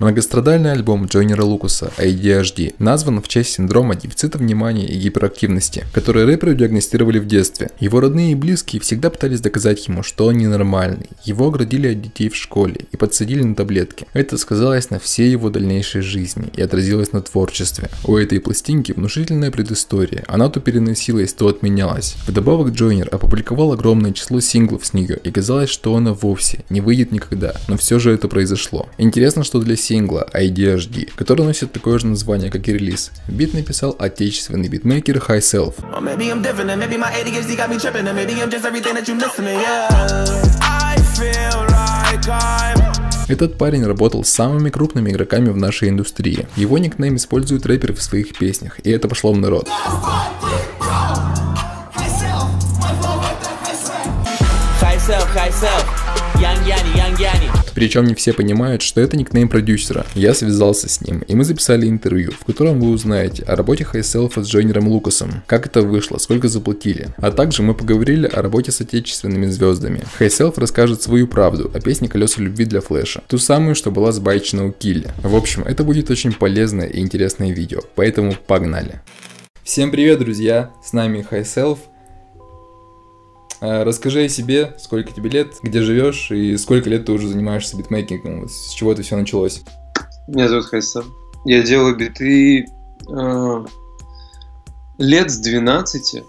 Многострадальный альбом Джойнера Лукаса ADHD назван в честь синдрома дефицита внимания и гиперактивности, который рэперу диагностировали в детстве. Его родные и близкие всегда пытались доказать ему, что он ненормальный. Его оградили от детей в школе и подсадили на таблетки. Это сказалось на всей его дальнейшей жизни и отразилось на творчестве. У этой пластинки внушительная предыстория, она то переносилась, то отменялась. Вдобавок Джойнер опубликовал огромное число синглов с нее и казалось, что она вовсе не выйдет никогда, но все же это произошло. Интересно, что для сингла IDHD, который носит такое же название, как и релиз. Бит написал отечественный битмейкер High Self. Этот парень работал с самыми крупными игроками в нашей индустрии. Его никнейм используют рэперы в своих песнях, и это пошло в народ. High self, high self. Young Yanni, Young Yanni. Причем не все понимают, что это никнейм продюсера. Я связался с ним, и мы записали интервью, в котором вы узнаете о работе Хайселфа с Джойнером Лукасом, как это вышло, сколько заплатили. А также мы поговорили о работе с отечественными звездами. Хайселф расскажет свою правду о песне «Колеса любви» для Флэша. Ту самую, что была сбайчена у Килли. В общем, это будет очень полезное и интересное видео, поэтому погнали. Всем привет, друзья! С нами Хайселф, расскажи о себе, сколько тебе лет, где живешь и сколько лет ты уже занимаешься битмейкингом, с чего это все началось? Меня зовут Хайсам. Я делаю биты э, лет с 12,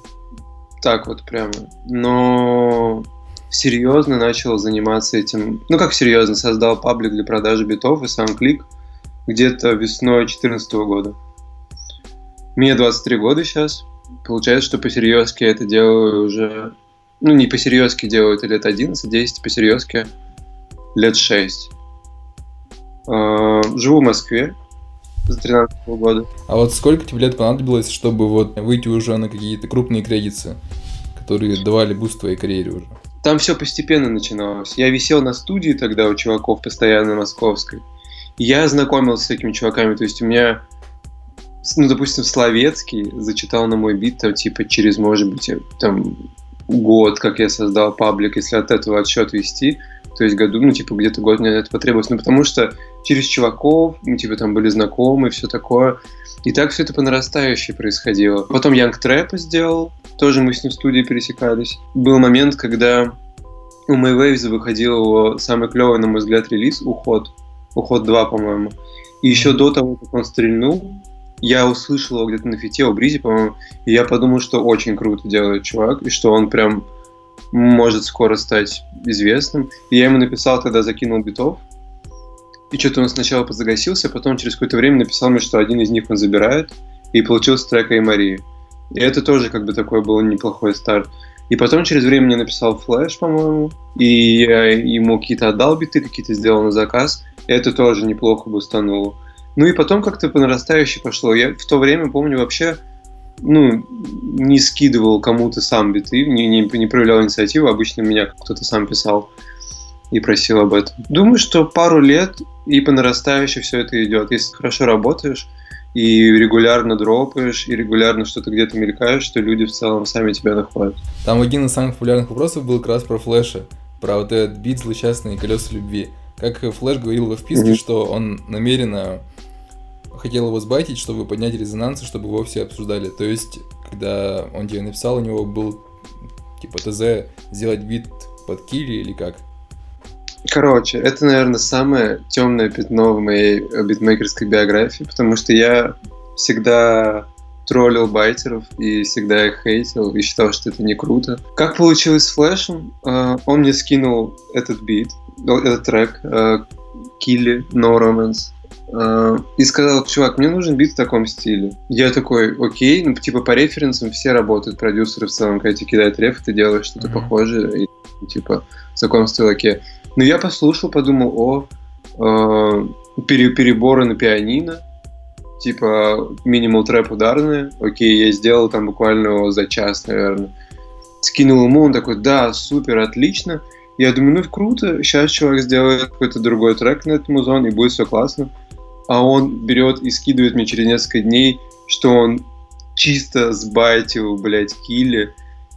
так вот прямо, но серьезно начал заниматься этим, ну как серьезно, создал паблик для продажи битов и сам клик где-то весной 2014 года. Мне 23 года сейчас, получается, что по-серьезки я это делаю уже ну, не по-серьезки делают лет 11-10, по-серьезки лет 6. А, живу в Москве с 13 -го года. А вот сколько тебе лет понадобилось, чтобы вот выйти уже на какие-то крупные кредиты, которые давали boost твоей карьере уже? Там все постепенно начиналось. Я висел на студии тогда у чуваков постоянно московской. Я знакомился с такими чуваками, то есть у меня ну, допустим, Словецкий зачитал на мой бит, там, типа, через, может быть, там, год, как я создал паблик, если от этого отсчет вести, то есть году, ну, типа, где-то год мне это потребовалось, ну, потому что через чуваков, мы, типа, там были знакомы, все такое, и так все это по нарастающей происходило. Потом Янг Трэпа сделал, тоже мы с ним в студии пересекались. Был момент, когда у Waves выходил его самый клевый, на мой взгляд, релиз «Уход», «Уход 2», по-моему. И еще до того, как он стрельнул, я услышал его где-то на фите у Бризи, по-моему, и я подумал, что очень круто делает чувак, и что он прям может скоро стать известным. И я ему написал, тогда закинул битов, и что-то он сначала позагасился, потом через какое-то время написал мне, что один из них он забирает, и получился трек и Марии. И это тоже как бы такой был неплохой старт. И потом через время мне написал Флэш, по-моему, и я ему какие-то отдал биты, какие-то сделал на заказ. И это тоже неплохо бы стануло. Ну и потом как-то по нарастающей пошло. Я в то время, помню, вообще ну, не скидывал кому-то сам биты, не, не, не проявлял инициативу, обычно меня кто-то сам писал и просил об этом. Думаю, что пару лет и по нарастающей все это идет. Если хорошо работаешь и регулярно дропаешь, и регулярно что-то где-то мелькаешь, то люди в целом сами тебя находят. Там один из самых популярных вопросов был как раз про флеши, про вот этот бит злосчастные колеса любви. Как Флэш говорил во вписке, mm-hmm. что он намеренно хотел его сбайтить, чтобы поднять резонанс, чтобы его все обсуждали. То есть, когда он тебе написал, у него был типа ТЗ сделать бит под килли или как? Короче, это, наверное, самое темное пятно в моей битмейкерской биографии, потому что я всегда троллил байтеров и всегда их хейтил и считал, что это не круто. Как получилось с флешем? Uh, он мне скинул этот бит, этот трек, uh, Killy, No Romance. Э, и сказал, чувак, мне нужен бит в таком стиле. Я такой, окей, ну, типа, по референсам все работают, продюсеры в целом, когда тебе кидают реф, ты делаешь что-то mm-hmm. похожее, и, типа, в таком стилоке. Но я послушал, подумал, о, э, пере, переборы на пианино, типа, минимал трэп ударные, окей, я сделал там буквально за час, наверное. Скинул ему, он такой, да, супер, отлично. Я думаю, ну круто, сейчас чувак сделает какой-то другой трек на этот музон, и будет все классно. А он берет и скидывает мне через несколько дней, что он чисто сбайтил, блядь, Килли,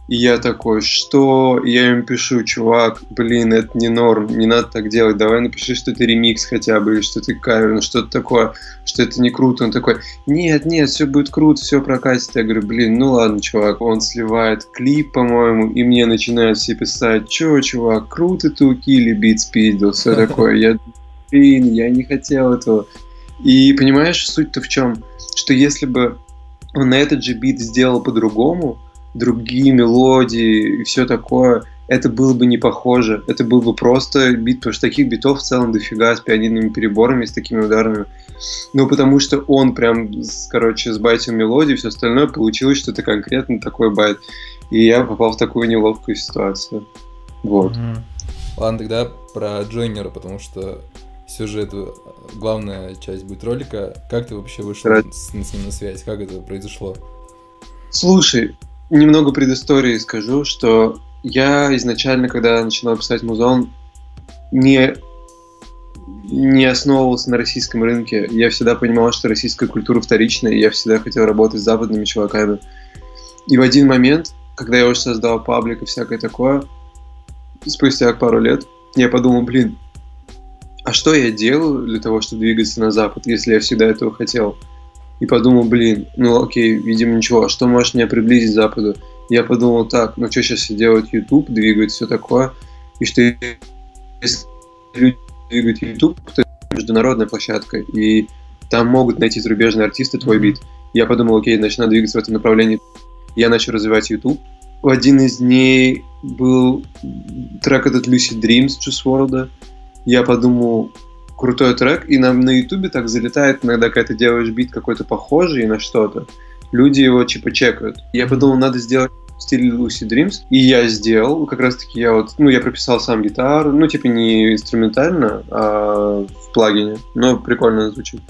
И я такой, что? И я им пишу, чувак, блин, это не норм, не надо так делать, давай напиши, что это ремикс хотя бы, или что ты кавер, ну что-то такое, что это не круто. Он такой, нет, нет, все будет круто, все прокатит. Я говорю, блин, ну ладно, чувак. Он сливает клип, по-моему, и мне начинают все писать, че, чувак, круто ты у Килли бит спиздил, все такое. Я, блин, я не хотел этого. И понимаешь, суть-то в чем? Что если бы он на этот же бит сделал по-другому, другие мелодии и все такое, это было бы не похоже. Это был бы просто бит, потому что таких битов в целом дофига с пианинными переборами, с такими ударами. Ну, потому что он прям, короче, сбайтил мелодию, все остальное получилось что-то конкретно такой байт. И я попал в такую неловкую ситуацию. Вот. Mm-hmm. Ладно, тогда про Джойнера, потому что сюжет, главная часть будет ролика. Как ты вообще вышел Ради... с, с ним на связь? Как это произошло? Слушай, немного предыстории скажу, что я изначально, когда начинал писать музон, не, не основывался на российском рынке. Я всегда понимал, что российская культура вторичная, и я всегда хотел работать с западными чуваками. И в один момент, когда я уже создал паблик и всякое такое, спустя пару лет, я подумал, блин, а что я делаю для того, чтобы двигаться на Запад, если я всегда этого хотел? И подумал, блин, ну окей, видимо ничего, а что может меня приблизить к Западу? Я подумал так, ну что сейчас делать YouTube, двигать все такое, и что если люди двигают YouTube, то это международная площадка, и там могут найти зарубежные артисты твой бит. Я подумал, окей, начну двигаться в этом направлении. Я начал развивать YouTube. В один из дней был трек этот Lucid Dreams Juice WRLD я подумал, крутой трек, и на, на ютубе так залетает иногда, когда ты делаешь бит какой-то похожий на что-то, люди его типа чекают. Я подумал, надо сделать в стиле Lucy Dreams, и я сделал, как раз таки я вот, ну, я прописал сам гитару, ну, типа не инструментально, а в плагине, но прикольно звучит.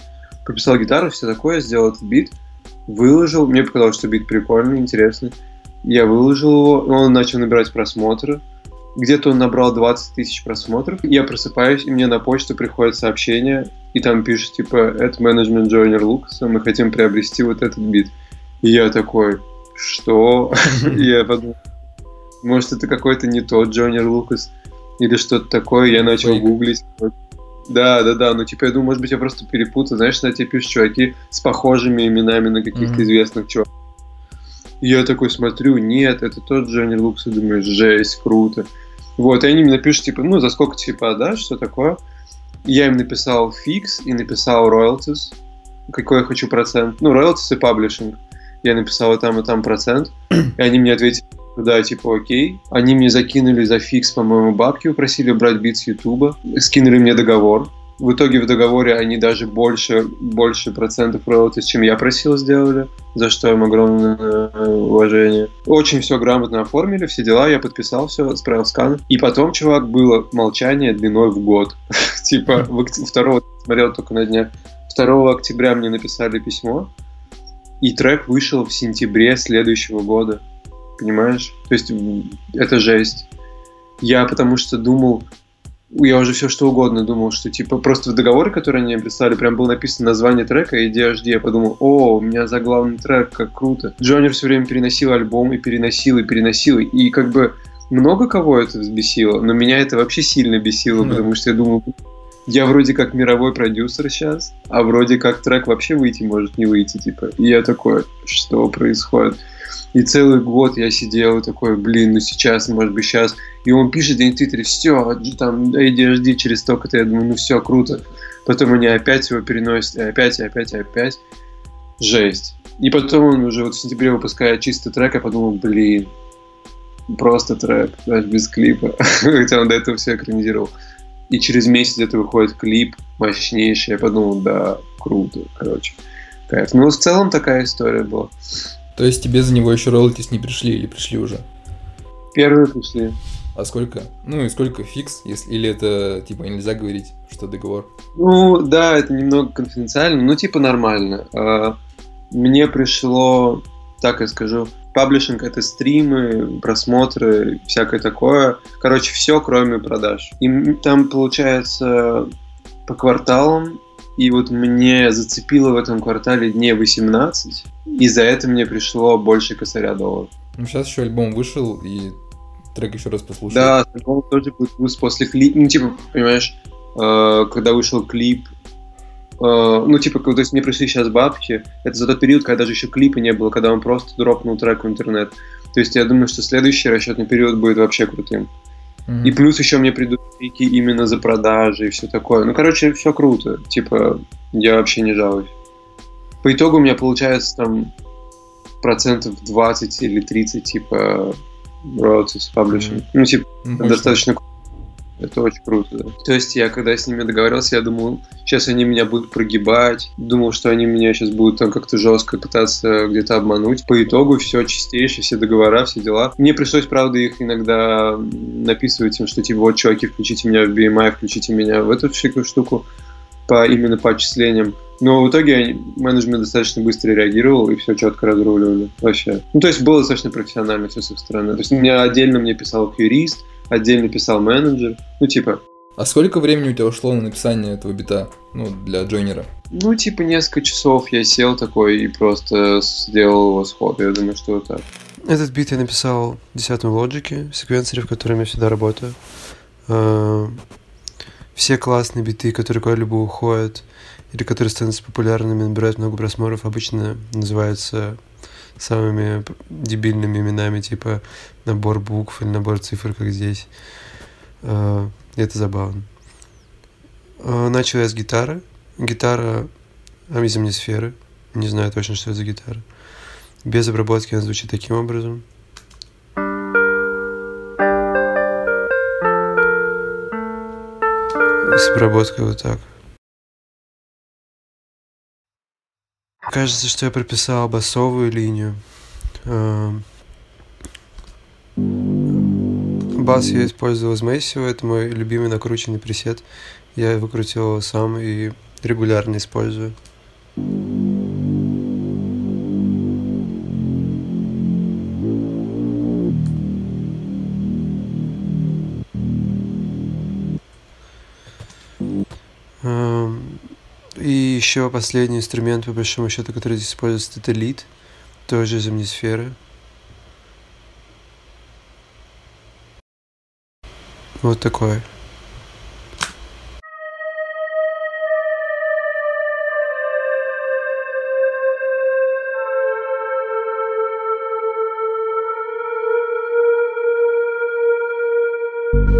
Прописал гитару, все такое, сделал этот бит, выложил, мне показалось, что бит прикольный, интересный. Я выложил его, он начал набирать просмотры, где-то он набрал 20 тысяч просмотров. Я просыпаюсь, и мне на почту приходит сообщение, и там пишет, типа, это менеджмент Джойнер Лукаса, мы хотим приобрести вот этот бит. И я такой, что? я подумал, может, это какой-то не тот Джойнер Лукас, или что-то такое. Я начал гуглить. Да, да, да. Ну, типа, я думаю, может быть, я просто перепутал. Знаешь, на тебе пишут чуваки с похожими именами на каких-то известных чуваков. Я такой смотрю, нет, это тот Джонни Лукас, и думаю, жесть, круто. Вот, и они мне напишут, типа, ну, за сколько типа отдашь, что такое. Я им написал фикс и написал royalties, какой я хочу процент. Ну, royalties и паблишинг. Я написал и там, и там процент. И они мне ответили, да, типа, окей. Они мне закинули за фикс, по-моему, бабки, упросили брать бит с Ютуба. Скинули мне договор. В итоге в договоре они даже больше, больше процентов роялти, чем я просил, сделали, за что им огромное э, уважение. Очень все грамотно оформили, все дела, я подписал все, справил скан. И потом, чувак, было молчание длиной в год. Типа, второго, смотрел только на дня, 2 октября мне написали письмо, и трек вышел в сентябре следующего года. Понимаешь? То есть это жесть. Я потому что думал, я уже все что угодно думал, что типа просто в договоре, который они прислали, прям было написано название трека и DHD. Я подумал, о, у меня заглавный трек, как круто. Джонер все время переносил альбом и переносил, и переносил. И как бы много кого это взбесило, но меня это вообще сильно бесило, mm потому что я думал, я вроде как мировой продюсер сейчас, а вроде как трек вообще выйти может не выйти, типа. И я такой, что происходит? И целый год я сидел и такой, блин, ну сейчас, может быть, сейчас. И он пишет день в Твиттере, все, там, ADHD через столько-то. Я думаю, ну все, круто. Потом они опять его переносят, и опять, и опять, и опять. Жесть. И потом он уже вот в сентябре выпускает чистый трек, я подумал, блин, просто трек, даже без клипа. Хотя он до этого все экранизировал. И через месяц это выходит клип мощнейший. Я подумал, да, круто, короче. Кайф. Ну, в целом такая история была. То есть тебе за него еще роялтис не пришли или пришли уже? Первые пришли. А сколько? Ну и сколько фикс, если или это типа нельзя говорить, что договор? Ну да, это немного конфиденциально, но типа нормально. А, мне пришло, так я скажу, паблишинг это стримы, просмотры, всякое такое. Короче, все, кроме продаж. И там получается по кварталам и вот мне зацепило в этом квартале дней 18, и за это мне пришло больше косаря долларов. Ну, сейчас еще альбом вышел, и трек еще раз послушай. Да, альбом тоже будет выпуск после клипа. Ну, типа, понимаешь, э, когда вышел клип, э, ну, типа, то есть мне пришли сейчас бабки, это за тот период, когда даже еще клипа не было, когда он просто дропнул трек в интернет. То есть я думаю, что следующий расчетный период будет вообще крутым. Mm-hmm. И плюс еще мне придут пики именно за продажи и все такое. Ну, короче, все круто. Типа, я вообще не жалуюсь. По итогу у меня получается там процентов 20 или 30, типа, royalties publishing. Mm-hmm. Ну, типа, mm-hmm. достаточно это очень круто, да. То есть я, когда с ними договорился, я думал, сейчас они меня будут прогибать, думал, что они меня сейчас будут там как-то жестко пытаться где-то обмануть. По итогу все чистейшее, все договора, все дела. Мне пришлось, правда, их иногда написывать им, что типа, вот, чуваки, включите меня в BMI, включите меня в эту всякую штуку по именно по отчислениям. Но в итоге менеджмент достаточно быстро реагировал и все четко разруливали. Вообще. Ну, то есть было достаточно профессионально все с их стороны. То есть мне отдельно мне писал юрист, отдельно писал менеджер. Ну, типа... А сколько времени у тебя ушло на написание этого бита, ну, для джойнера? Ну, типа, несколько часов я сел такой и просто сделал его сход. Я думаю, что так. Этот бит я написал в 10 лоджике, в секвенсоре, в котором я всегда работаю. Все классные биты, которые куда-либо уходят, или которые становятся популярными, набирают много просмотров, обычно называются самыми дебильными именами, типа набор букв или набор цифр, как здесь. А, это забавно. А, начал я с гитары. Гитара из амнисферы. Не знаю точно, что это за гитара. Без обработки она звучит таким образом. С обработкой вот так. Кажется, что я прописал басовую линию. Эм, бас я использовал из Мессио, это мой любимый накрученный пресет. Я выкрутил его сам и регулярно использую. Еще последний инструмент, по большому счету, который здесь используется, это лид, тоже из амнисферы. Вот такой.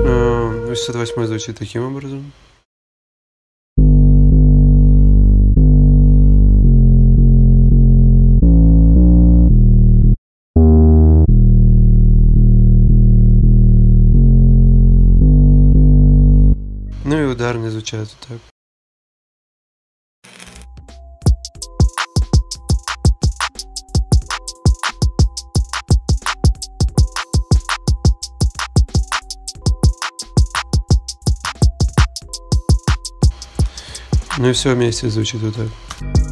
Uh, 68 звучит таким образом. Ударные звучат так. Ну и все вместе звучит вот так.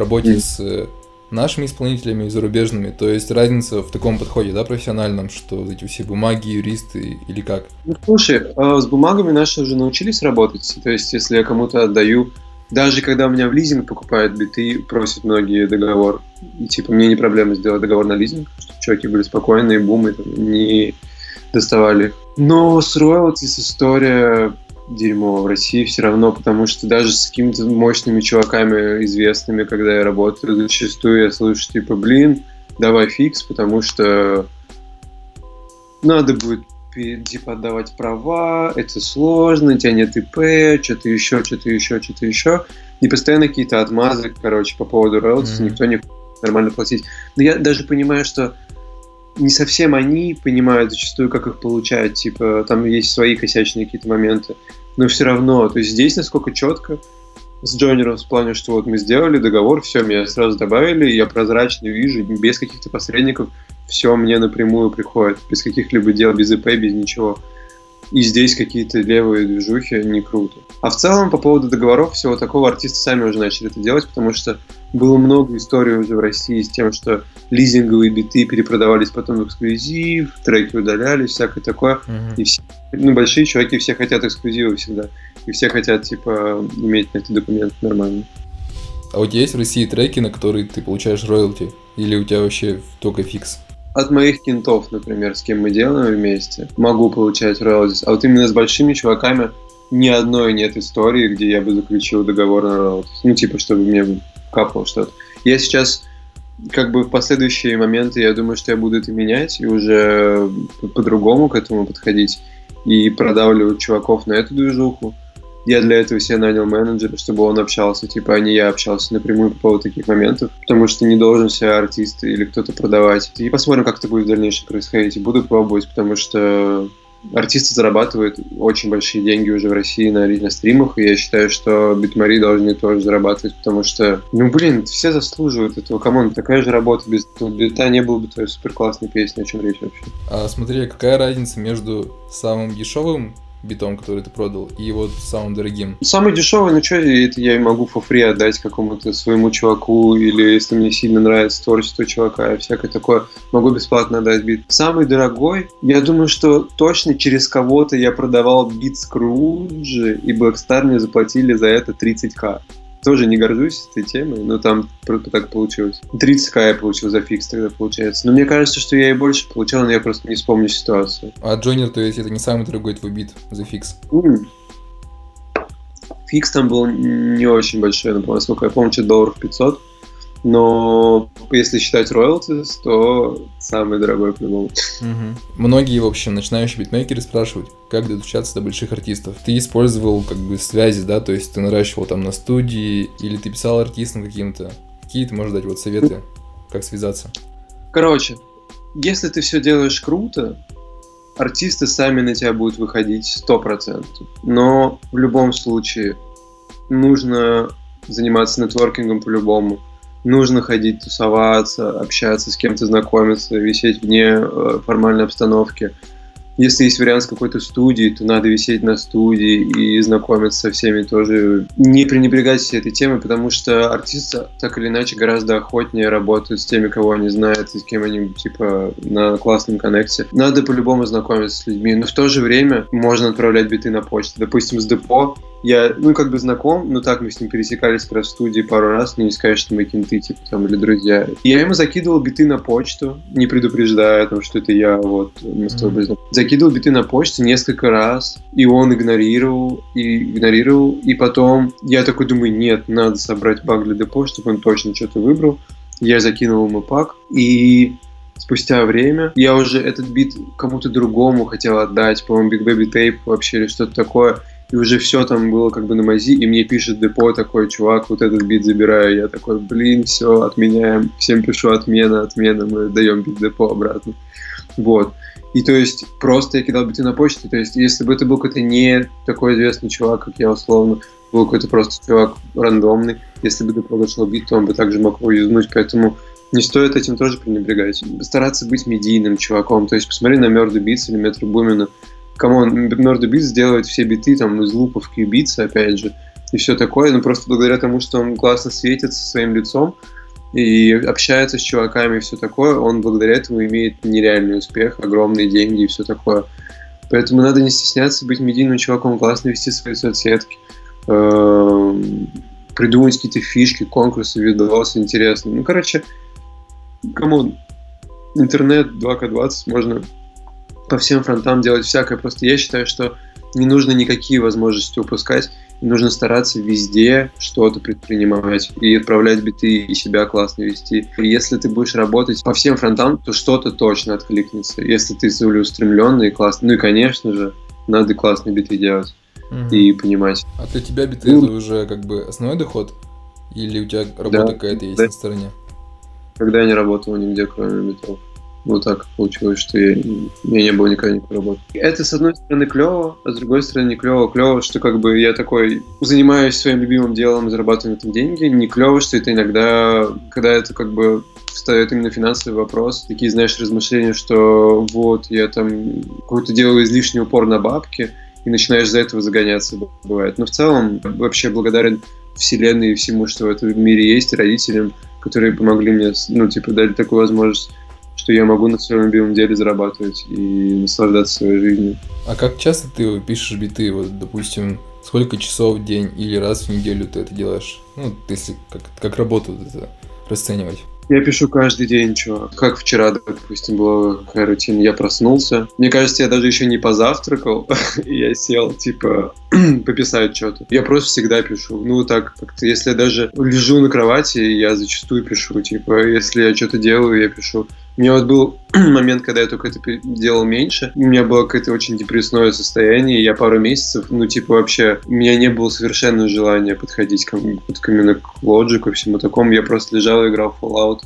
Работе mm. с э, нашими исполнителями и зарубежными, то есть разница в таком подходе, да, профессиональном, что эти все бумаги, юристы или как? Ну, слушай, а с бумагами наши уже научились работать, то есть если я кому-то отдаю, даже когда у меня в лизинг покупают биты, просят многие договор, и типа мне не проблема сделать договор на лизинг, чтобы чуваки были спокойные, бумы там, не доставали. Но с роялтис история дерьмо в России все равно, потому что даже с какими-то мощными чуваками известными, когда я работаю, зачастую я слышу типа, блин, давай фикс, потому что надо будет типа отдавать права, это сложно, у тебя нет ИП, что-то еще, что-то еще, что-то еще. И постоянно какие-то отмазы, короче, по поводу роялтис, mm-hmm. никто не нормально платить. Но я даже понимаю, что не совсем они понимают зачастую, как их получать. Типа, там есть свои косячные какие-то моменты но все равно, то есть здесь насколько четко с Джойнером в плане, что вот мы сделали договор, все, меня сразу добавили, я прозрачно вижу, без каких-то посредников, все мне напрямую приходит, без каких-либо дел, без ИП, без ничего. И здесь какие-то левые движухи не круто. А в целом, по поводу договоров, всего такого, артисты сами уже начали это делать, потому что было много историй уже в России с тем, что лизинговые биты перепродавались потом в эксклюзив, треки удалялись, всякое такое. Мгм. И все, ну, большие чуваки все хотят эксклюзивы всегда. И все хотят, типа, иметь на это документ нормально. А у тебя есть в России треки, на которые ты получаешь роялти? Или у тебя вообще только фикс? От моих кентов, например, с кем мы делаем вместе, могу получать роялтис. А вот именно с большими чуваками ни одной нет истории, где я бы заключил договор на роялтис. Ну, типа, чтобы мне капало что-то. Я сейчас, как бы в последующие моменты, я думаю, что я буду это менять и уже по- по-другому к этому подходить и продавливать чуваков на эту движуху. Я для этого себе нанял менеджера, чтобы он общался, типа, а не я общался напрямую по поводу таких моментов, потому что не должен себя артист или кто-то продавать. И посмотрим, как это будет в дальнейшем происходить. И буду пробовать, потому что артисты зарабатывают очень большие деньги уже в России на, на стримах, и я считаю, что битмейкеры должны тоже зарабатывать, потому что, ну, блин, все заслуживают этого. Come on, такая же работа, без бита не было бы твоей супер классной песни, о чем речь вообще. А смотри, какая разница между самым дешевым битом, который ты продал, и вот самым дорогим? Самый дешевый, ну что, это я могу free отдать какому-то своему чуваку, или если мне сильно нравится творчество чувака и всякое такое, могу бесплатно отдать бит. Самый дорогой, я думаю, что точно через кого-то я продавал бит Скруджи, и Blackstar мне заплатили за это 30к. Тоже не горжусь этой темой, но там просто так получилось. 30к я получил за фикс тогда, получается. Но мне кажется, что я и больше получал, но я просто не вспомню ситуацию. А Joyner, то есть это не самый дорогой твой бит за фикс? М. Фикс там был не очень большой, напомню, сколько я помню, что долларов 500. Но если считать роялтис, то самый дорогой по-любому. Мгм. Многие, в общем, начинающие битмейкеры спрашивают, как достучаться до больших артистов. Ты использовал как бы связи, да, то есть ты наращивал там на студии, или ты писал артистам каким-то. Какие ты можешь дать вот советы, как связаться? Короче, если ты все делаешь круто, артисты сами на тебя будут выходить 100%. Но в любом случае нужно заниматься нетворкингом по-любому. Нужно ходить, тусоваться, общаться с кем-то, знакомиться, висеть вне э, формальной обстановки. Если есть вариант с какой-то студии, то надо висеть на студии и знакомиться со всеми тоже. Не пренебрегать всей этой темой, потому что артисты так или иначе гораздо охотнее работают с теми, кого они знают, и с кем они типа на классном коннекте. Надо по-любому знакомиться с людьми, но в то же время можно отправлять биты на почту. Допустим, с депо я, ну, как бы знаком, но так мы с ним пересекались в студии пару раз, но не сказать, что мы кенты, типа, там, или друзья. И я ему закидывал биты на почту, не предупреждая, там, что это я, вот, мы с тобой знакомы. Закидывал биты на почту несколько раз, и он игнорировал, и игнорировал, и потом я такой думаю, нет, надо собрать пак для депо, чтобы он точно что-то выбрал. Я закинул ему пак, и спустя время я уже этот бит кому-то другому хотел отдать, по-моему, Big Baby Tape вообще или что-то такое, и уже все там было как бы на мази, и мне пишет депо такой, чувак, вот этот бит забираю, я такой, блин, все, отменяем, всем пишу отмена, отмена, мы даем бит депо обратно. Вот. И то есть просто я кидал биты на почту, то есть если бы это был какой-то не такой известный чувак, как я условно, был какой-то просто чувак рандомный, если бы депо дошло бит, то он бы также мог его поэтому не стоит этим тоже пренебрегать. Стараться быть медийным чуваком, то есть посмотри на Murda Beatz или Metro Boomin а, Come on, Murda Beatz делает все биты там из лупов Cubeatz а, опять же, и все такое, но просто благодаря тому, что он классно светится своим лицом и общается с чуваками и все такое, он благодаря этому имеет нереальный успех, огромные деньги и все такое. Поэтому надо не стесняться быть медийным чуваком, классно вести свои соцсетки, эм, придумать какие-то фишки, конкурсы, видосы интересные. Ну, короче, come on, интернет 2К20 можно по всем фронтам делать всякое. Просто я считаю, что не нужно никакие возможности упускать. Нужно стараться везде что-то предпринимать и отправлять биты, и себя классно вести. И если ты будешь работать по всем фронтам, то что-то точно откликнется. Если ты целеустремленный и классный. Ну и, конечно же, надо классные биты делать Мгм. и понимать. А для тебя биты Ну, это уже как бы основной доход? Или у тебя работа Да, какая-то есть да. на стороне? Когда я не работал нигде, кроме битов. Вот так получилось, что я, я не было никогда никакой работы. Это, с одной стороны, клево, а с другой стороны, клево. Клево, что как бы я такой занимаюсь своим любимым делом, зарабатываю на этом деньги. Не клево, что это иногда, когда это как бы встает именно финансовый вопрос. Такие, знаешь, размышления, что вот, я там какой-то делаю излишний упор на бабки, и начинаешь за этого загоняться, бывает. Но в целом вообще благодарен Вселенной и всему, что в этом мире есть, родителям, которые помогли мне, ну, типа, дали такую возможность что я могу на своем любимом деле зарабатывать и наслаждаться своей жизнью. А как часто ты пишешь биты? Вот, допустим, сколько часов в день или раз в неделю ты это делаешь? Ну, если как, как работу это расценивать. Я пишу каждый день, чувак. Как вчера, допустим, была какая рутина. Я проснулся. Мне кажется, я даже еще не позавтракал. и я сел, типа, пописать что-то. Я просто всегда пишу. Ну, так как-то, если я даже лежу на кровати, я зачастую пишу. Типа, если я что-то делаю, я пишу. У меня вот был момент, когда я только это делал меньше. У меня было какое-то очень депрессное состояние. Я пару месяцев, ну, типа, вообще, у меня не было совершенно желания подходить к, вот, именно к лоджику и всему такому. Я просто лежал и играл Fallout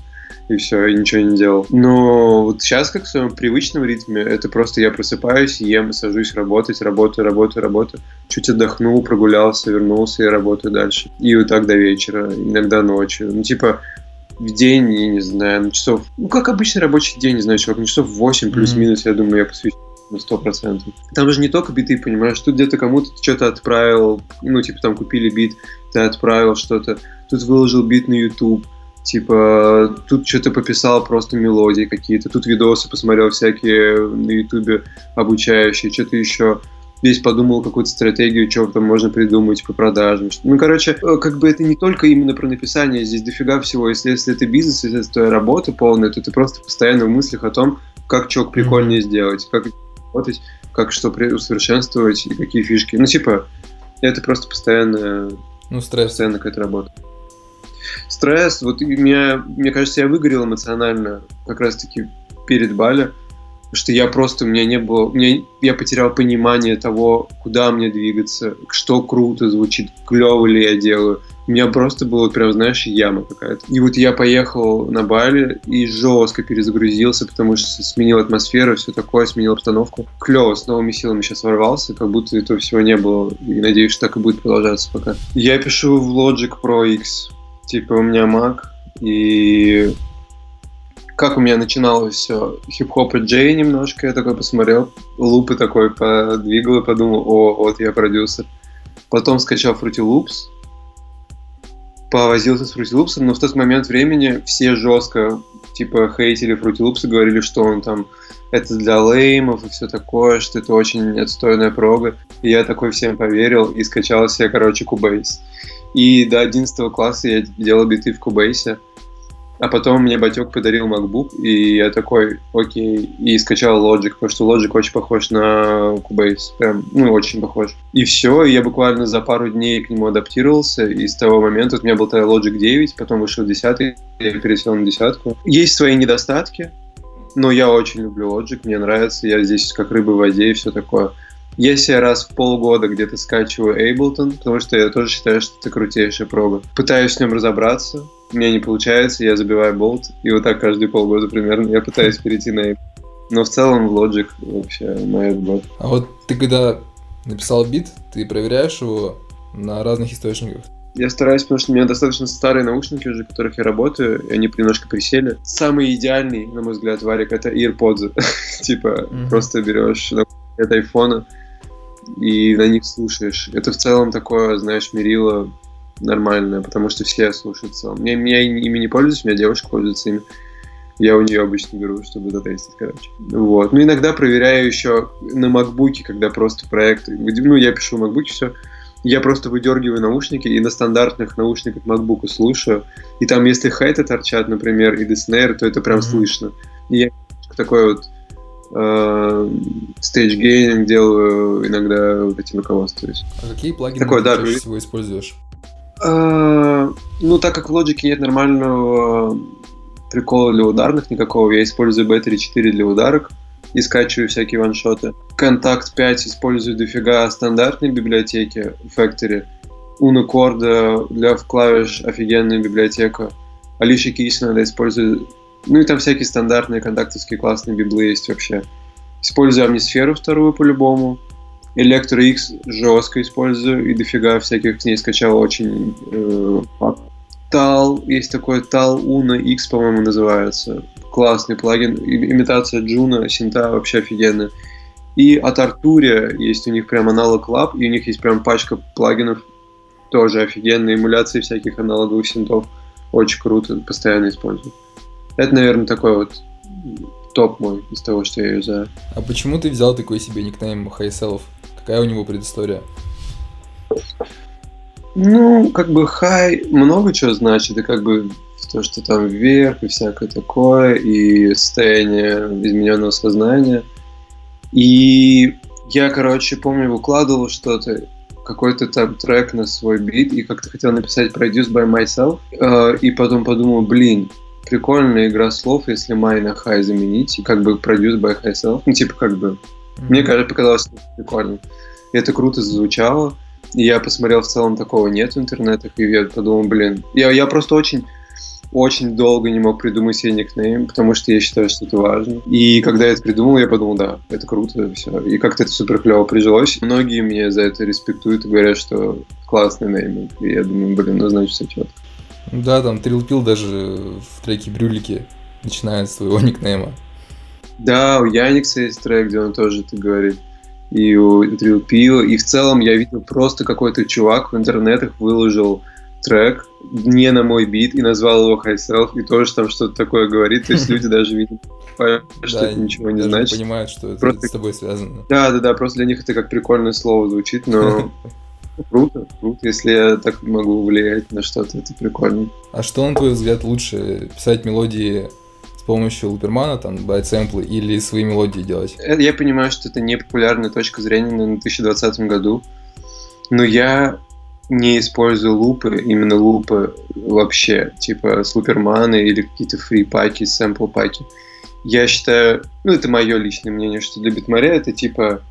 и все, и ничего не делал. Но вот сейчас, как в своем привычном ритме, это просто я просыпаюсь, ем, сажусь работать, работаю, работаю, работаю. Чуть отдохнул, прогулялся, вернулся и работаю дальше. И вот так до вечера, иногда ночью. Ну, типа, в день, я не знаю, на часов... Ну, как обычный рабочий день, не знаю, чувак, на часов 8 плюс-минус, mm-hmm. я думаю, я посвящу на сто процентов. Там же не только биты, понимаешь, тут где-то кому-то что-то отправил, ну, типа, там купили бит, ты отправил что-то, тут выложил бит на YouTube, типа, тут что-то пописал просто мелодии какие-то, тут видосы посмотрел всякие на YouTube обучающие, что-то еще весь подумал какую-то стратегию, что там можно придумать по продажам. Ну, короче, э, как бы это не только именно про написание, здесь дофига всего. Если, если это бизнес, если это твоя работа полная, то ты просто постоянно в мыслях о том, как что прикольнее mm-hmm. сделать, как работать, как что усовершенствовать и какие фишки. Ну, типа, это просто постоянно... Ну, стресс. Постоянно какая-то работа. Стресс, вот меня, мне кажется, я выгорел эмоционально как раз-таки перед Бали что я просто, у меня не было, меня, я потерял понимание того, куда мне двигаться, что круто звучит, клево ли я делаю. У меня просто было прям, знаешь, яма какая-то. И вот я поехал на Бали и жестко перезагрузился, потому что сменил атмосферу, все такое, сменил обстановку. Клево, с новыми силами сейчас ворвался, как будто этого всего не было. И надеюсь, что так и будет продолжаться пока. Я пишу в Logic Pro X. Типа у меня Mac, и как у меня начиналось все, хип-хоп и джей немножко, я такой посмотрел, лупы такой подвигал и подумал, о, вот я продюсер. Потом скачал Fruity Loops, повозился с Fruity Loops, но в тот момент времени все жестко, типа, хейтили Fruity Loops и говорили, что он там это для леймов и все такое, что это очень отстойная прога. И я такой всем поверил и скачал себе, короче, Cubase. И до 11 класса я делал биты в Cubase. А потом мне батек подарил MacBook, и я такой, окей, и скачал Logic, потому что Logic очень похож на Cubase, прям, ну, очень похож. И все, и я буквально за пару дней к нему адаптировался, и с того момента у меня был тогда Logic 9, потом вышел 10, я пересел на десятку. Есть свои недостатки, но я очень люблю Logic, мне нравится, я здесь как рыба в воде и все такое. Если я раз в полгода где-то скачиваю Ableton, потому что я тоже считаю, что это крутейшая прога. Пытаюсь с ним разобраться, у меня не получается, я забиваю болт, и вот так каждые полгода примерно я пытаюсь перейти на Ableton. Но в целом Logic вообще моя любовь. А вот ты когда написал бит, ты проверяешь его на разных источниках? Я стараюсь, потому что у меня достаточно старые наушники уже, в которых я работаю, и они немножко присели. Самый идеальный, на мой взгляд, варик, это AirPods. типа, просто берешь от айфона, и на них слушаешь. Это в целом такое, знаешь, мерило нормальное, потому что все слушают в целом. Я, я ими не пользуюсь, у меня девушка пользуется ими. Я у нее обычно беру, чтобы затестить, короче. Вот. Ну, иногда проверяю еще на макбуке, когда просто проект... Ну, я пишу в макбуке все. Я просто выдергиваю наушники и на стандартных наушниках MacBook слушаю. И там, если хайты торчат, например, и Snare, то это прям mm-hmm. слышно. И я такой вот stage gaining э, делаю, иногда вот этим руководствуюсь. А какие плагины Такой, ты да, чаще всего используешь? А, ну, так как в Logic нет нормального прикола для ударных никакого, я использую Battery 4 для ударок и скачиваю всякие one-shot ы. Контакт 5 использую дофига стандартной библиотеки в Factory. Una Corda для клавиш офигенная библиотека. Alicia's Keys иногда использую ну и там всякие стандартные контактовские классные библы есть вообще. Использую Omnisphere у вторую по-любому. ElectraX жестко использую и дофига всяких с ней скачал очень э, TAL, есть такой TAL-U-NO-LX, по-моему, называется. Классный плагин, имитация Juno, синта вообще офигенная. И от Arturia есть у них прям Analog Lab, и у них есть прям пачка плагинов, тоже офигенные эмуляции всяких аналоговых синтов. Очень круто, постоянно использую. Это, наверное, такой вот топ мой из того, что я юзаю. А почему ты взял такой себе никнейм Хайселов? Какая у него предыстория? Ну, как бы хай много чего значит, и как бы то, что там вверх и всякое такое, и состояние измененного сознания. И я, короче, помню, выкладывал что-то, какой-то там трек на свой бит, и как-то хотел написать Produce by Myself, э, и потом подумал, блин, прикольная игра слов, если my на high заменить, и как бы Produce by Myself, ну, типа, как бы, mm-hmm. мне, кажется, показалось прикольно. И это круто звучало, и я посмотрел, в целом такого нет в интернетах, и я подумал, блин, я, я просто очень очень долго не мог придумать себе никнейм, потому что я считаю, что это важно. И когда я это придумал, я подумал, да, это круто, все. И как-то это супер клево прижилось. Многие меня за это респектуют и говорят, что классный нейминг. И я думаю, блин, ну значит все четко. Да, там Трилпил даже в треке Брюлики начинает с своего никнейма. Да, у Яникса есть трек, где он тоже это говорит. И у Трилпила. И в целом я видел просто какой-то чувак в интернетах выложил трек не на мой бит и назвал его High Self, и тоже там что-то такое говорит. То есть люди даже видят, что это ничего не значит. понимают, что это просто... с тобой связано. Да, да, да, просто для них это как прикольное слово звучит, но круто, круто, если я так могу влиять на что-то, это прикольно. А что, на твой взгляд, лучше писать мелодии помощью лупермана, там, сэмплы, или свои мелодии делать? Э, я понимаю, что это не популярная точка зрения на 2020 году, но я не использую лупы, именно лупы вообще, типа слуперманы или какие-то фри-паки, сэмпл-паки. Я считаю, ну это мое личное мнение, что для битмаря это типа,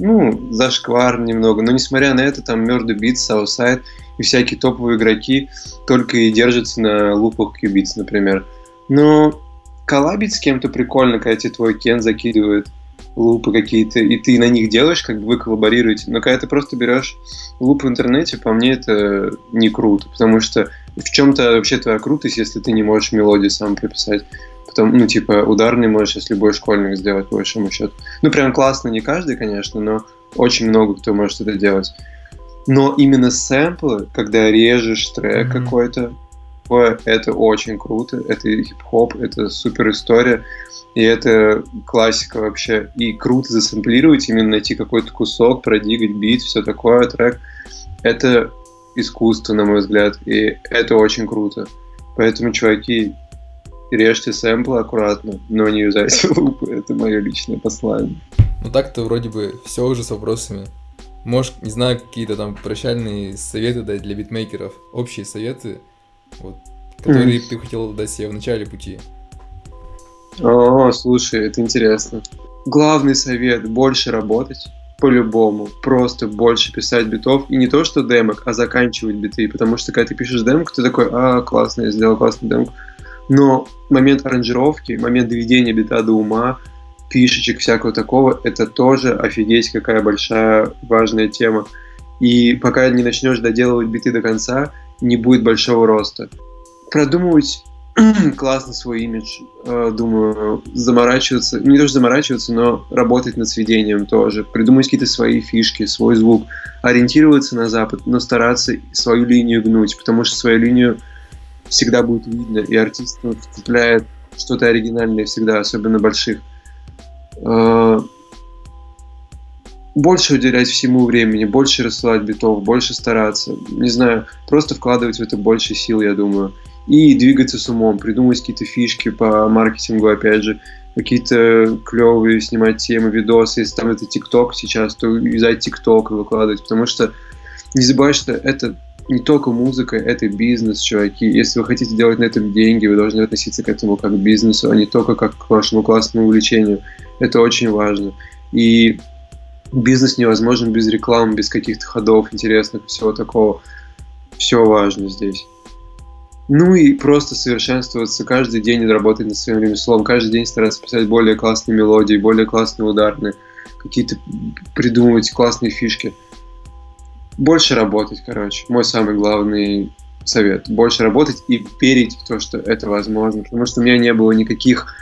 ну, зашквар немного, но несмотря на это, там Murder Beats, Southside и всякие топовые игроки только и держатся на лупах Qubits, например. Но коллабить с кем-то прикольно, когда тебе твой Кен закидывает лупы какие-то, и ты на них делаешь, как бы вы коллаборируете. Но когда ты просто берешь луп в интернете, по мне это не круто, потому что в чем-то вообще твоя крутость, если ты не можешь мелодию сам прописать. Потом, ну, типа, ударный можешь, если любой школьник сделать, по большому счету. Ну, прям классно не каждый, конечно, но очень много кто может это делать. Но именно сэмплы, когда режешь трек mm-hmm. какой-то, это очень круто, это хип-хоп, это супер история. И это классика вообще. И круто засэмплировать, именно найти какой-то кусок, продвигать бит, все такое, трек. Это искусство, на мой взгляд, и это очень круто. Поэтому, чуваки, режьте сэмплы аккуратно, но не юзайте лупы. Это мое личное послание. Ну так-то вроде бы все уже с вопросами. Может, не знаю, какие-то там прощальные советы дать для битмейкеров, общие советы, вот, которые mm. ты хотел дать себе в начале пути. О, слушай, это интересно. Главный совет – больше работать по-любому. Просто больше писать битов. И не то, что демок, а заканчивать биты. Потому что когда ты пишешь демку, ты такой, а, классно, я сделал классный демку. Но момент аранжировки, момент доведения бита до ума, фишечек всякого такого, это тоже офигеть какая большая важная тема. И пока не начнешь доделывать биты до конца, не будет большого роста. Продумывать классно свой имидж, э, думаю, заморачиваться, не то что заморачиваться, но работать над сведением тоже, придумать какие-то свои фишки, свой звук, ориентироваться на Запад, но стараться свою линию гнуть, потому что свою линию всегда будет видно, и артист вцепляет что-то оригинальное всегда, особенно больших. Больше уделять всему времени, больше рассылать битов, больше стараться, не знаю, просто вкладывать в это больше сил, я думаю и двигаться с умом, придумывать какие-то фишки по маркетингу, опять же, какие-то клевые снимать темы, видосы, если там это ТикТок сейчас, то взять ТикТок и выкладывать, потому что не забывай, что это не только музыка, это бизнес, чуваки. Если вы хотите делать на этом деньги, вы должны относиться к этому как к бизнесу, а не только как к вашему классному увлечению. Это очень важно. И бизнес невозможен без рекламы, без каких-то ходов интересных, всего такого. Все важно здесь. Ну и просто совершенствоваться каждый день и работать над своим ремеслом, каждый день стараться писать более классные мелодии, более классные ударные, какие-то придумывать классные фишки. Больше работать, короче. Мой самый главный совет. Больше работать и верить в то, что это возможно. Потому что у меня не было никаких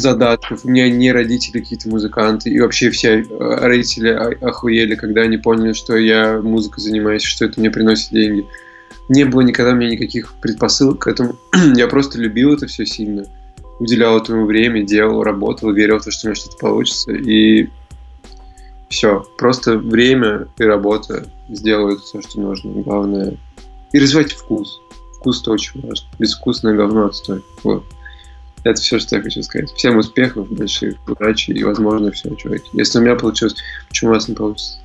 задатков. У меня не родители какие-то музыканты. И вообще все э, родители охуели, когда они поняли, что я музыкой занимаюсь, что это мне приносит деньги. Не было никогда у меня никаких предпосылок к этому. я просто любил это все сильно. Уделял этому время, делал, работал, верил в то, что у меня что-то получится. И все. Просто время и работа сделают все, что нужно. Главное. И развивать вкус. Вкус-то очень важно. Безвкусное говно отстой. Вот. Это все, что я хочу сказать. Всем успехов, больших, удачи и, возможно, все, чуваки. Если у меня получилось, почему у вас не получится?